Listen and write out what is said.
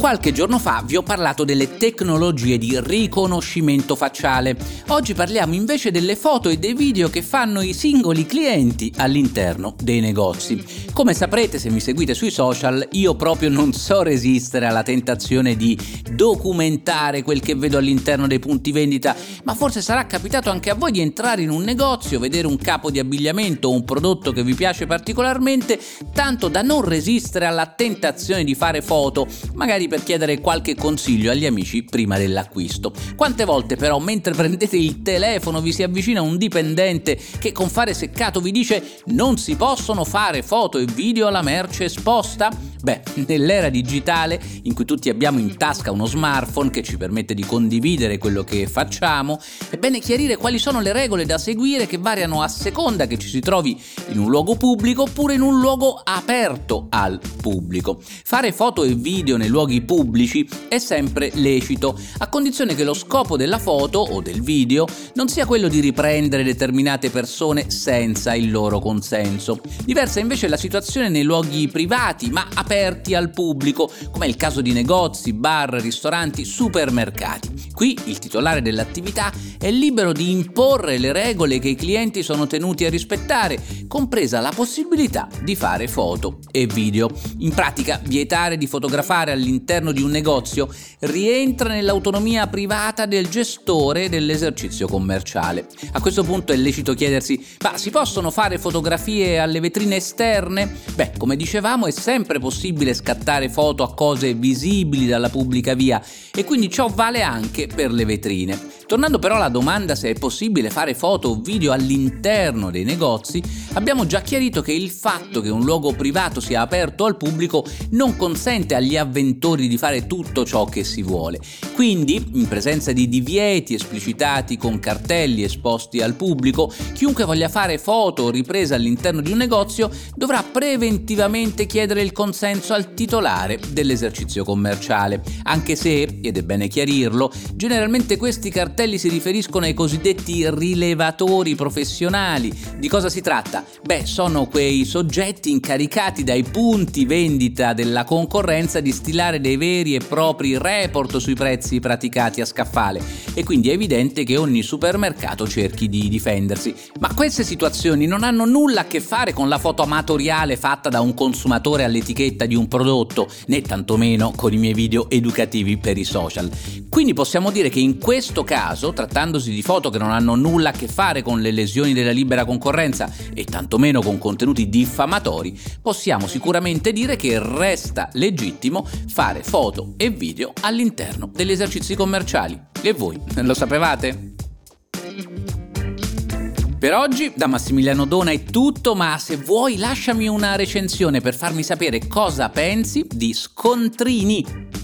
Qualche giorno fa vi ho parlato delle tecnologie di riconoscimento facciale. Oggi parliamo invece delle foto e dei video che fanno i singoli clienti all'interno dei negozi. Come saprete se mi seguite sui social, io proprio non so resistere alla tentazione di documentare quel che vedo all'interno dei punti vendita, ma forse sarà capitato anche a voi di entrare in un negozio, vedere un capo di abbigliamento o un prodotto che vi piace particolarmente, tanto da non resistere alla tentazione di fare foto, magari per chiedere qualche consiglio agli amici prima dell'acquisto. Quante volte però mentre prendete il telefono vi si avvicina un dipendente che con fare seccato vi dice non si possono fare foto e video alla merce esposta? Beh, nell'era digitale in cui tutti abbiamo in tasca uno smartphone che ci permette di condividere quello che facciamo, è bene chiarire quali sono le regole da seguire che variano a seconda che ci si trovi in un luogo pubblico oppure in un luogo aperto al pubblico. Fare foto e video nei luoghi pubblici è sempre lecito, a condizione che lo scopo della foto o del video non sia quello di riprendere determinate persone senza il loro consenso. Diversa invece è la situazione nei luoghi privati, ma aperti aperti al pubblico, come è il caso di negozi, bar, ristoranti, supermercati. Qui il titolare dell'attività è libero di imporre le regole che i clienti sono tenuti a rispettare, compresa la possibilità di fare foto e video. In pratica, vietare di fotografare all'interno di un negozio rientra nell'autonomia privata del gestore dell'esercizio commerciale. A questo punto è lecito chiedersi, ma si possono fare fotografie alle vetrine esterne? Beh, come dicevamo, è sempre possibile possibile scattare foto a cose visibili dalla pubblica via e quindi ciò vale anche per le vetrine. Tornando però alla domanda se è possibile fare foto o video all'interno dei negozi, abbiamo già chiarito che il fatto che un luogo privato sia aperto al pubblico non consente agli avventori di fare tutto ciò che si vuole. Quindi, in presenza di divieti esplicitati con cartelli esposti al pubblico, chiunque voglia fare foto o riprese all'interno di un negozio dovrà preventivamente chiedere il consenso al titolare dell'esercizio commerciale, anche se, ed è bene chiarirlo, generalmente questi cartelli si riferiscono ai cosiddetti rilevatori professionali. Di cosa si tratta? Beh, sono quei soggetti incaricati dai punti vendita della concorrenza di stilare dei veri e propri report sui prezzi praticati a scaffale e quindi è evidente che ogni supermercato cerchi di difendersi. Ma queste situazioni non hanno nulla a che fare con la foto amatoriale fatta da un consumatore all'etichetta di un prodotto, né tantomeno con i miei video educativi per i social. Quindi possiamo dire che in questo caso, trattandosi di foto che non hanno nulla a che fare con le lesioni della libera concorrenza e tantomeno con contenuti diffamatori, possiamo sicuramente dire che resta legittimo fare foto e video all'interno degli esercizi commerciali. E voi lo sapevate? Per oggi da Massimiliano Dona è tutto, ma se vuoi lasciami una recensione per farmi sapere cosa pensi di Scontrini